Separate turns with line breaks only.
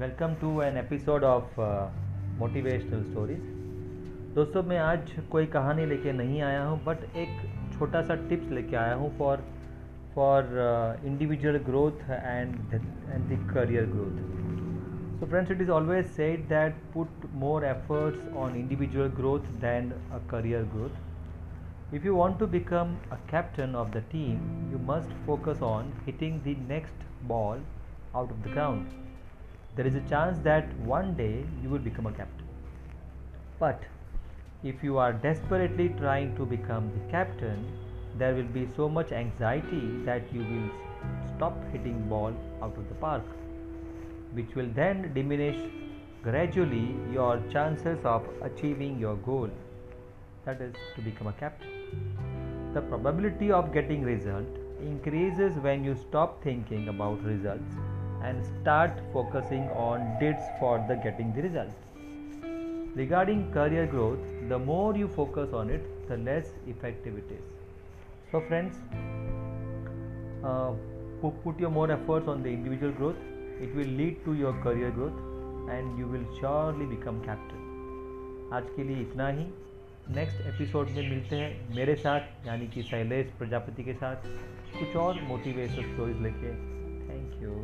Welcome to an episode of motivational stories. दोस्तों, मैं आज कोई कहानी लेके नहीं आया हूँ, बट एक छोटा सा टिप्स लेके आया हूँ for for individual growth and and the career growth so friends it is always said that put more efforts on individual growth than a career growth if you want to become a captain of the team you must focus on hitting the next ball out of the ground there is a chance that one day you will become a captain but if you are desperately trying to become the captain there will be so much anxiety that you will stop hitting ball out of the park which will then diminish gradually your chances of achieving your goal that is to become a captain. The probability of getting result increases when you stop thinking about results and start focusing on deeds for the getting the results. Regarding career growth, the more you focus on it, the less effective it is. So, friends, uh, put your more efforts on the individual growth. It will lead to your career growth, and you will surely become captain. आज के लिए इतना ही next episode में मिलते हैं मेरे साथ यानी कि शैलेश प्रजापति के साथ कुछ और मोटिवेशनल स्टोरीज लेके थैंक यू